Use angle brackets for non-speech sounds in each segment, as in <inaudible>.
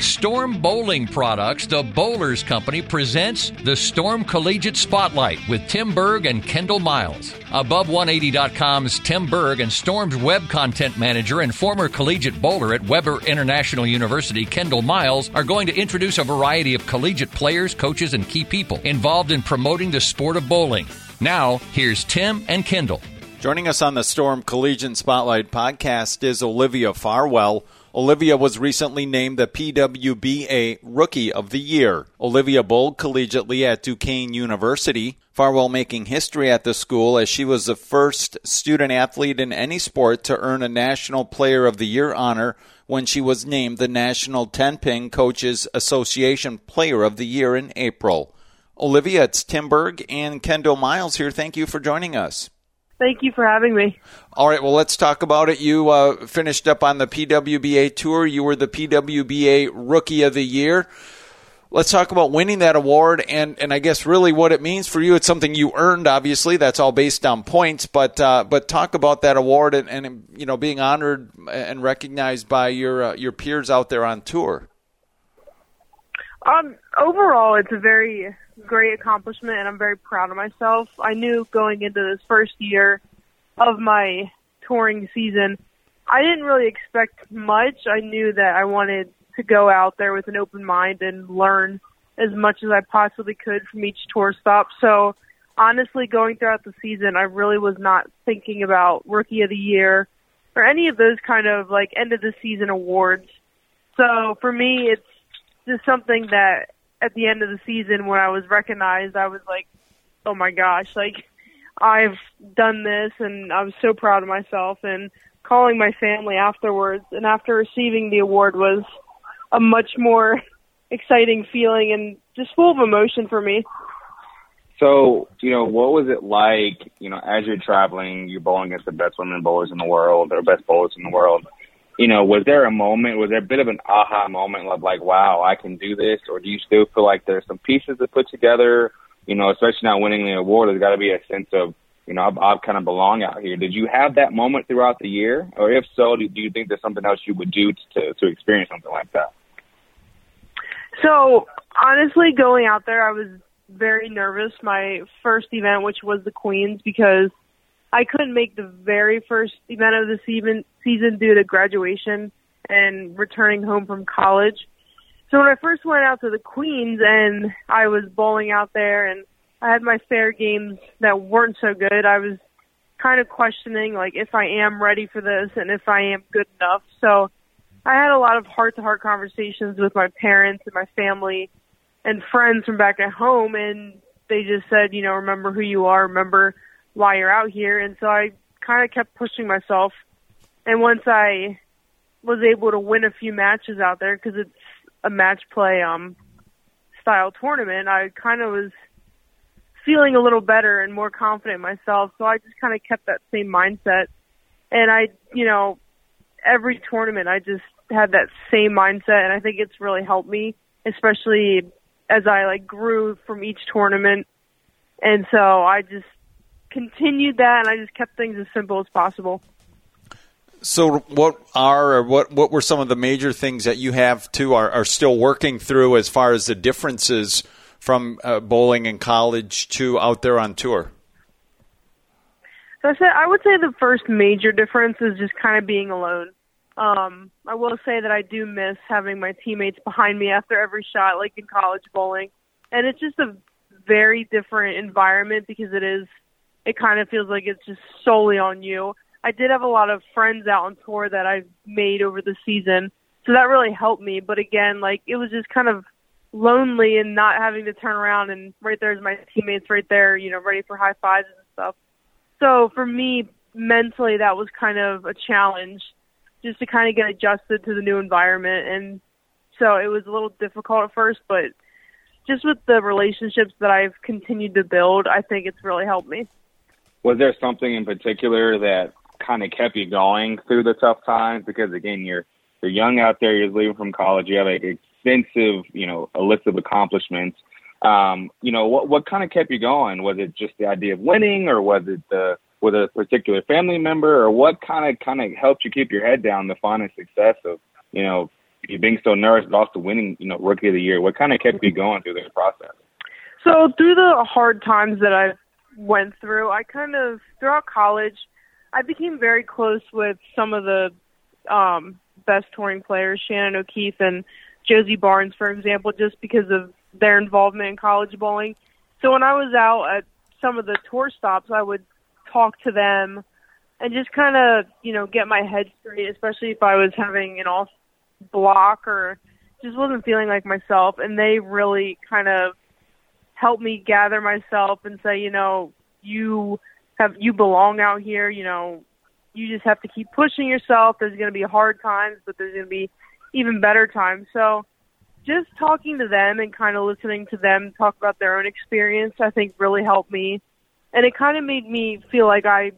Storm Bowling Products, the Bowlers Company, presents the Storm Collegiate Spotlight with Tim Berg and Kendall Miles. Above180.com's Tim Berg and Storm's web content manager and former collegiate bowler at Webber International University, Kendall Miles, are going to introduce a variety of collegiate players, coaches, and key people involved in promoting the sport of bowling. Now, here's Tim and Kendall. Joining us on the Storm Collegiate Spotlight podcast is Olivia Farwell. Olivia was recently named the PWBA Rookie of the Year. Olivia bowled collegiately at Duquesne University, Farwell making history at the school as she was the first student athlete in any sport to earn a National Player of the Year honor when she was named the National Tenpin Coaches Association Player of the Year in April. Olivia, it's Tim Berg and Kendall Miles here. Thank you for joining us. Thank you for having me. All right, well, let's talk about it. You uh, finished up on the PWBA tour. You were the PWBA Rookie of the Year. Let's talk about winning that award and, and I guess really what it means for you. It's something you earned, obviously. That's all based on points, but uh, but talk about that award and, and you know being honored and recognized by your uh, your peers out there on tour. Um, overall, it's a very great accomplishment, and I'm very proud of myself. I knew going into this first year of my touring season, I didn't really expect much. I knew that I wanted to go out there with an open mind and learn as much as I possibly could from each tour stop. So, honestly, going throughout the season, I really was not thinking about Rookie of the Year or any of those kind of like end of the season awards. So, for me, it's just something that at the end of the season when I was recognized, I was like, oh my gosh, like I've done this and I was so proud of myself and calling my family afterwards and after receiving the award was a much more <laughs> exciting feeling and just full of emotion for me. So, you know, what was it like, you know, as you're traveling, you're bowling against the best women bowlers in the world or best bowlers in the world you know, was there a moment, was there a bit of an aha moment of like, wow, I can do this? Or do you still feel like there's some pieces to put together? You know, especially now winning the award, there's got to be a sense of, you know, I, I kind of belong out here. Did you have that moment throughout the year? Or if so, do, do you think there's something else you would do to, to experience something like that? So, honestly, going out there, I was very nervous. My first event, which was the Queens, because – I couldn't make the very first event of the season season due to graduation and returning home from college. So when I first went out to the Queens and I was bowling out there and I had my fair games that weren't so good, I was kind of questioning like if I am ready for this and if I am good enough. So I had a lot of heart to heart conversations with my parents and my family and friends from back at home and they just said, you know, remember who you are, remember why you're out here. And so I kind of kept pushing myself. And once I was able to win a few matches out there, because it's a match play um style tournament, I kind of was feeling a little better and more confident myself. So I just kind of kept that same mindset. And I, you know, every tournament I just had that same mindset and I think it's really helped me, especially as I like grew from each tournament. And so I just continued that, and I just kept things as simple as possible. So, what are or what what were some of the major things that you have to are, are still working through as far as the differences from uh, bowling in college to out there on tour? So I said I would say the first major difference is just kind of being alone. Um, I will say that I do miss having my teammates behind me after every shot, like in college bowling, and it's just a very different environment because it is it kind of feels like it's just solely on you. I did have a lot of friends out on tour that I've made over the season, so that really helped me. But again, like it was just kind of lonely and not having to turn around and right there's my teammates right there, you know, ready for high fives and stuff. So for me, mentally, that was kind of a challenge just to kind of get adjusted to the new environment. And so it was a little difficult at first, but just with the relationships that I've continued to build, I think it's really helped me was there something in particular that kind of kept you going through the tough times? Because again, you're you're young out there, you're leaving from college, you have an extensive, you know, a list of accomplishments. Um, you know, what what kind of kept you going? Was it just the idea of winning, or was it the with a particular family member, or what kind of kind of helped you keep your head down, the and success of you know you being so nervous, but also winning, you know, rookie of the year? What kind of kept you going through this process? So through the hard times that I went through, I kind of throughout college, I became very close with some of the um, best touring players, Shannon O'Keefe and Josie Barnes, for example, just because of their involvement in college bowling. So when I was out at some of the tour stops, I would talk to them and just kind of, you know, get my head straight, especially if I was having an off block or just wasn't feeling like myself. And they really kind of helped me gather myself and say, you know, you have, you belong out here, you know, you just have to keep pushing yourself. There's going to be hard times, but there's going to be even better times. So just talking to them and kind of listening to them talk about their own experience, I think really helped me. And it kind of made me feel like I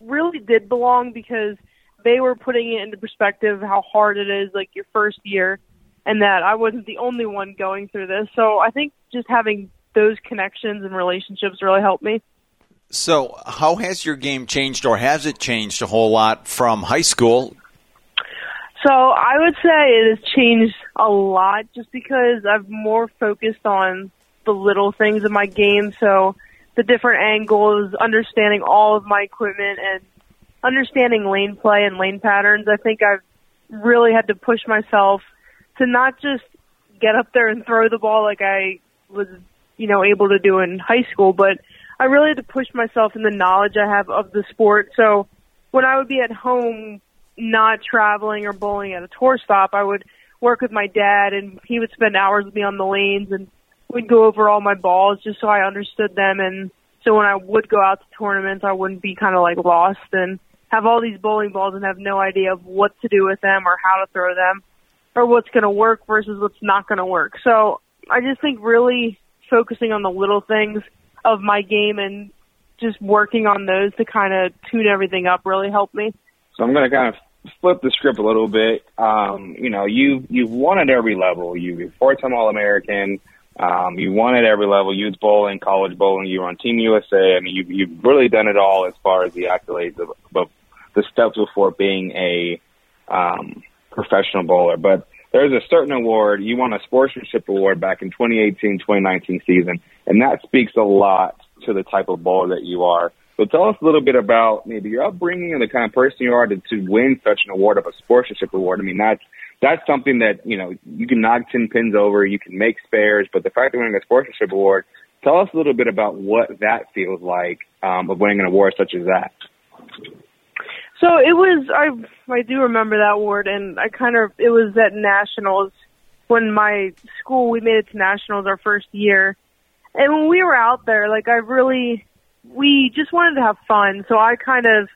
really did belong because they were putting it into perspective how hard it is, like your first year, and that I wasn't the only one going through this. So I think just having those connections and relationships really helped me. So, how has your game changed, or has it changed a whole lot from high school? So, I would say it has changed a lot just because I've more focused on the little things in my game. So, the different angles, understanding all of my equipment, and understanding lane play and lane patterns. I think I've really had to push myself to not just get up there and throw the ball like I was, you know, able to do in high school, but I really had to push myself in the knowledge I have of the sport. So when I would be at home, not traveling or bowling at a tour stop, I would work with my dad and he would spend hours with me on the lanes and we'd go over all my balls just so I understood them and so when I would go out to tournaments I wouldn't be kind of like lost and have all these bowling balls and have no idea of what to do with them or how to throw them or what's going to work versus what's not going to work. So I just think really focusing on the little things of my game and just working on those to kind of tune everything up really helped me. So I'm going to kind of flip the script a little bit. Um, you know, you you've won at every level. You're four-time All-American. Um, you won at every level: youth bowling, college bowling. You were on Team USA. I mean, you've you've really done it all as far as the accolades of, of the steps before being a um, professional bowler. But there's a certain award. You won a sportsmanship award back in 2018-2019 season, and that speaks a lot to the type of bowler that you are. So tell us a little bit about maybe your upbringing and the kind of person you are to, to win such an award of a sportsmanship award. I mean, that's that's something that you know you can knock ten pins over, you can make spares, but the fact of winning a sportsmanship award. Tell us a little bit about what that feels like um, of winning an award such as that. So it was I I do remember that award and I kind of it was at nationals when my school we made it to nationals our first year. And when we were out there like I really we just wanted to have fun. So I kind of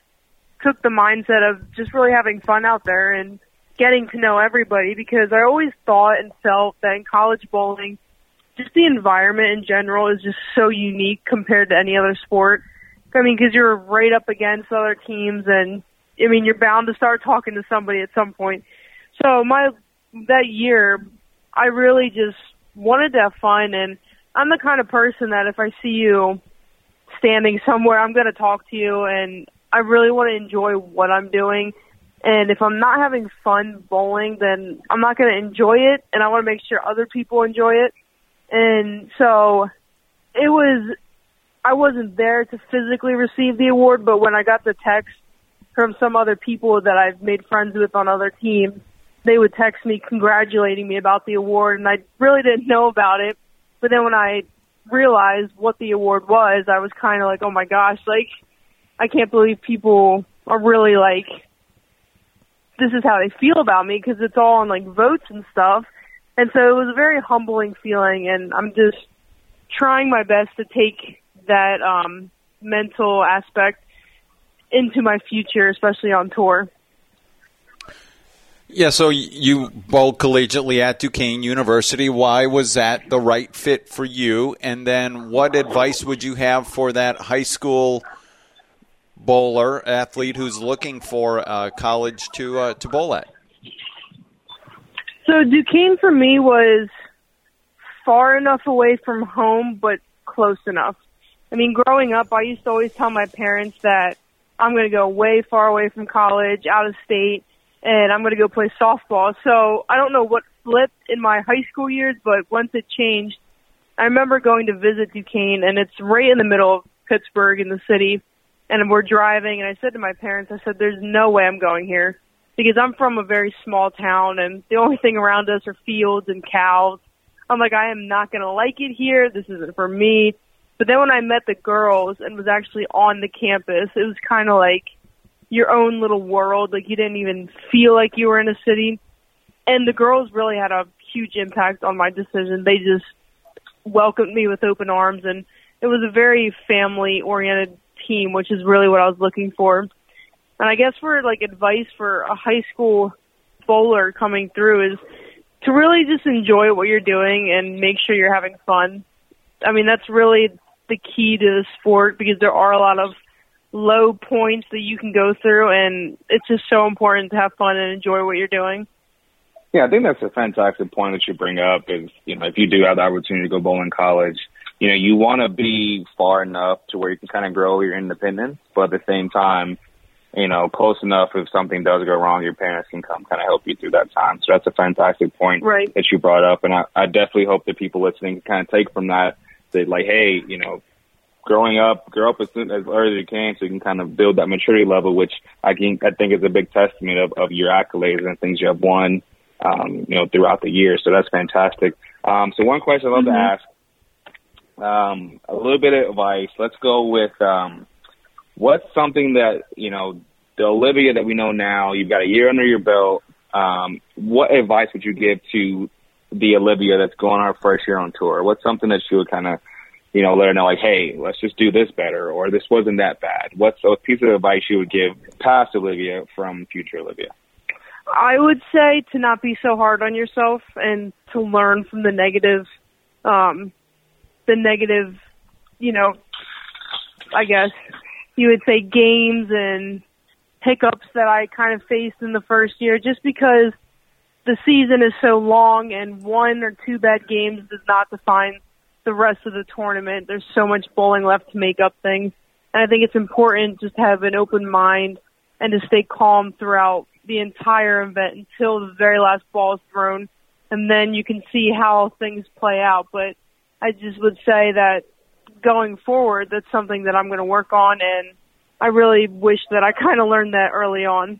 took the mindset of just really having fun out there and getting to know everybody because I always thought and felt that in college bowling just the environment in general is just so unique compared to any other sport. I mean, because you're right up against other teams and I mean, you're bound to start talking to somebody at some point. So my that year, I really just wanted to have fun, and I'm the kind of person that if I see you standing somewhere, I'm going to talk to you, and I really want to enjoy what I'm doing. And if I'm not having fun bowling, then I'm not going to enjoy it, and I want to make sure other people enjoy it. And so it was, I wasn't there to physically receive the award, but when I got the text from some other people that I've made friends with on other teams. They would text me congratulating me about the award, and I really didn't know about it. But then when I realized what the award was, I was kind of like, oh my gosh, like, I can't believe people are really like, this is how they feel about me because it's all on like votes and stuff. And so it was a very humbling feeling, and I'm just trying my best to take that um, mental aspect into my future, especially on tour. Yeah, so you bowled collegiately at Duquesne University. Why was that the right fit for you? And then what advice would you have for that high school bowler athlete who's looking for a college to uh, to bowl at? So Duquesne for me was far enough away from home, but close enough. I mean, growing up, I used to always tell my parents that I'm going to go way far away from college, out of state, and I'm going to go play softball. So I don't know what flipped in my high school years, but once it changed, I remember going to visit Duquesne, and it's right in the middle of Pittsburgh in the city. And we're driving, and I said to my parents, I said, "There's no way I'm going here." because I'm from a very small town and the only thing around us are fields and cows. I'm like, I am not going to like it here. This isn't for me. But then when I met the girls and was actually on the campus, it was kind of like your own little world. Like you didn't even feel like you were in a city. And the girls really had a huge impact on my decision. They just welcomed me with open arms and it was a very family oriented team, which is really what I was looking for. And I guess for like advice for a high school bowler coming through is to really just enjoy what you're doing and make sure you're having fun. I mean, that's really the key to the sport because there are a lot of low points that you can go through and it's just so important to have fun and enjoy what you're doing. Yeah, I think that's a fantastic point that you bring up is, you know, if you do have the opportunity to go bowling college, you know, you want to be far enough to where you can kind of grow your independence, but at the same time, you know, close enough if something does go wrong, your parents can come kind of help you through that time. So that's a fantastic point right. that you brought up. And I, I definitely hope that people listening can kind of take from that that like, hey, you know, growing up, grow up as soon as early as you can so you can kind of build that maturity level, which I can, I think is a big testament of, of your accolades and things you have won, um, you know, throughout the year. So that's fantastic. Um, so one question I'd love mm-hmm. to ask, um, a little bit of advice. Let's go with, um, what's something that you know the Olivia that we know now? You've got a year under your belt. Um, what advice would you give to the Olivia that's going her first year on tour? What's something that she would kind of, you know, let her know like, hey, let's just do this better, or this wasn't that bad. What's a piece of advice you would give past Olivia from future Olivia? I would say to not be so hard on yourself and to learn from the negative, um, the negative, you know, I guess you would say games and hiccups that I kind of faced in the first year just because the season is so long and one or two bad games does not define the rest of the tournament. There's so much bowling left to make up things. And I think it's important just to have an open mind and to stay calm throughout the entire event until the very last ball is thrown. And then you can see how things play out. But I just would say that going forward, that's something that I'm going to work on, and I really wish that I kind of learned that early on.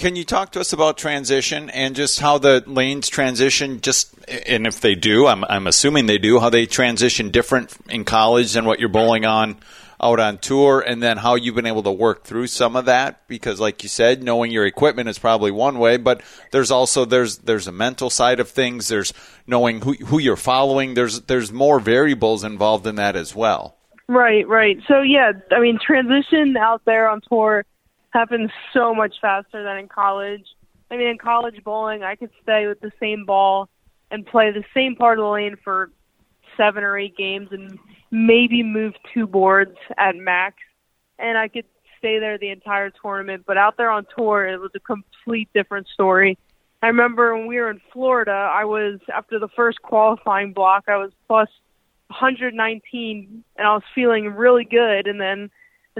Can you talk to us about transition and just how the lanes transition? Just and if they do, I'm I'm assuming they do. How they transition different in college than what you're bowling on out on tour and then how you've been able to work through some of that because like you said knowing your equipment is probably one way but there's also there's there's a mental side of things there's knowing who who you're following there's there's more variables involved in that as well right right so yeah i mean transition out there on tour happens so much faster than in college i mean in college bowling i could stay with the same ball and play the same part of the lane for seven or eight games and maybe move two boards at max, and I could stay there the entire tournament. But out there on tour, it was a complete different story. I remember when we were in Florida, I was after the first qualifying block, I was plus 119, and I was feeling really good. And then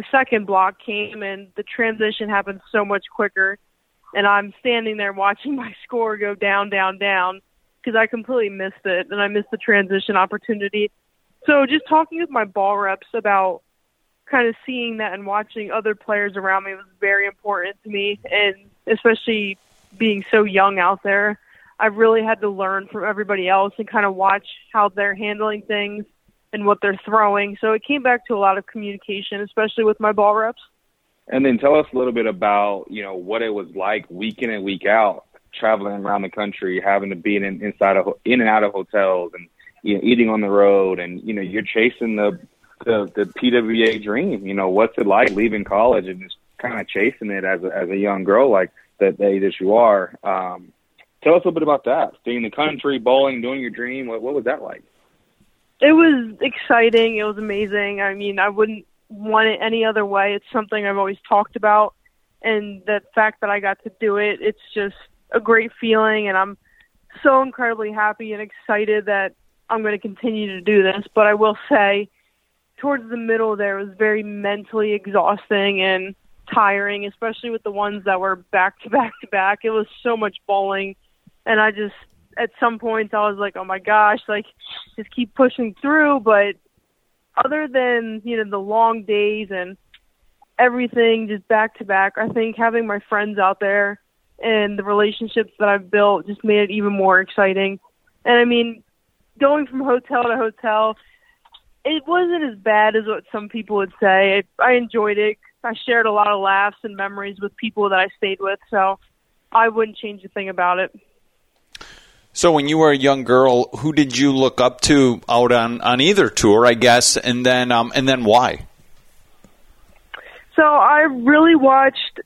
the second block came, and the transition happened so much quicker. And I'm standing there watching <laughs> my score go down, down, down because I completely missed it, and I missed the transition opportunity. So just talking with my ball reps about kind of seeing that and watching other players around me was very important to me, and especially being so young out there, I really had to learn from everybody else and kind of watch how they're handling things and what they're throwing. So it came back to a lot of communication, especially with my ball reps. And then tell us a little bit about, you know, what it was like week in and week out, traveling around the country, having to be in inside of in and out of hotels and you know, eating on the road, and you know, you're chasing the the, the PWA dream. You know, what's it like leaving college and just kind of chasing it as a, as a young girl like that age as you are? Um, tell us a little bit about that. Seeing the country, bowling, doing your dream. What, what was that like? It was exciting. It was amazing. I mean, I wouldn't want it any other way. It's something I've always talked about, and the fact that I got to do it, it's just a great feeling, and I'm so incredibly happy and excited that I'm going to continue to do this. But I will say, towards the middle there was very mentally exhausting, and tiring, especially with the ones that were back to back to back. It was so much bowling, and I just at some points I was like, oh my gosh, like just keep pushing through. But other than you know the long days and everything just back to back, I think having my friends out there and the relationships that I've built just made it even more exciting. And I mean, going from hotel to hotel, it wasn't as bad as what some people would say. I, I enjoyed it. I shared a lot of laughs and memories with people that I stayed with, so I wouldn't change a thing about it. So, when you were a young girl, who did you look up to out on, on either tour? I guess, and then um, and then why? So, I really watched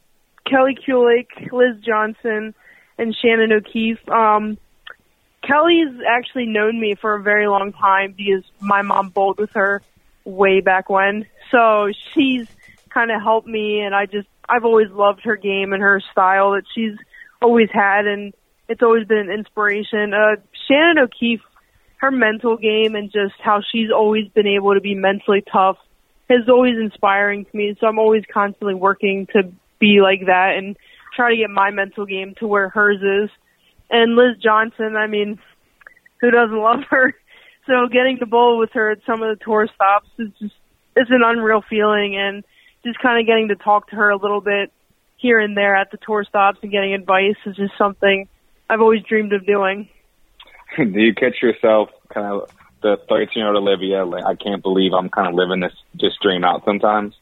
Kelly Kulick, Liz Johnson, and Shannon O'Keefe. Um, Kelly's actually known me for a very long time because my mom bowled with her way back when. So she's kind of helped me, and I just I've always loved her game and her style that she's always had, and it's always been an inspiration. Uh, Shannon O'Keefe, her mental game and just how she's always been able to be mentally tough is always inspiring to me. So I'm always constantly working to be like that and try to get my mental game to where hers is. And Liz Johnson, I mean, who doesn't love <laughs> her? So getting to bowl with her at some of the tour stops is just it's an unreal feeling and just kind of getting to talk to her a little bit here and there at the tour stops and getting advice is just something I've always dreamed of doing. <laughs> Do you catch yourself kind of the 13 year old Olivia? Like, I can't believe I'm kind of living this just dream out sometimes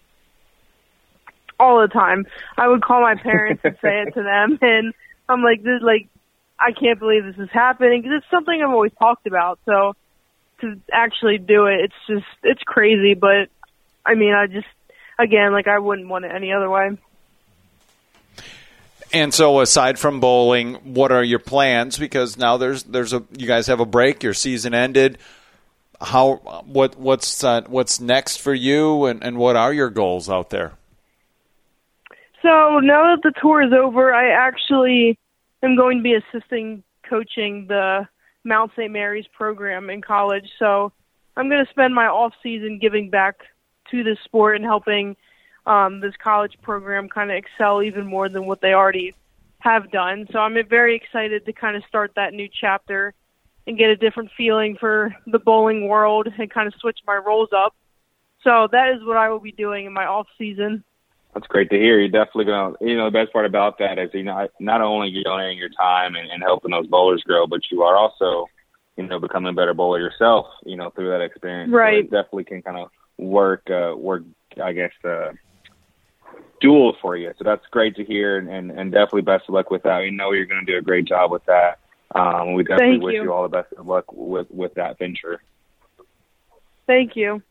all the time. I would call my parents and say it to them, <laughs> and I'm like, this, like, I can't believe this is happening because it's something I've always talked about. So to actually do it, it's just it's crazy. But I mean, I just again, like, I wouldn't want it any other way. And so, aside from bowling, what are your plans? Because now there's there's a you guys have a break. Your season ended. How what what's uh, what's next for you, and, and what are your goals out there? So now that the tour is over, I actually am going to be assisting coaching the Mount St. Mary's program in college. So I'm going to spend my off season giving back to the sport and helping um, this college program kind of excel even more than what they already have done. So I'm very excited to kind of start that new chapter and get a different feeling for the bowling world and kind of switch my roles up. So that is what I will be doing in my off season. That's great to hear. You're definitely gonna. You know, the best part about that is you know not only you're donating your time and, and helping those bowlers grow, but you are also, you know, becoming a better bowler yourself. You know, through that experience. Right. So definitely can kind of work uh, work. I guess uh, dual for you. So that's great to hear, and, and, and definitely best of luck with that. We know you're going to do a great job with that. Um, we definitely Thank wish you. you all the best of luck with with that venture. Thank you.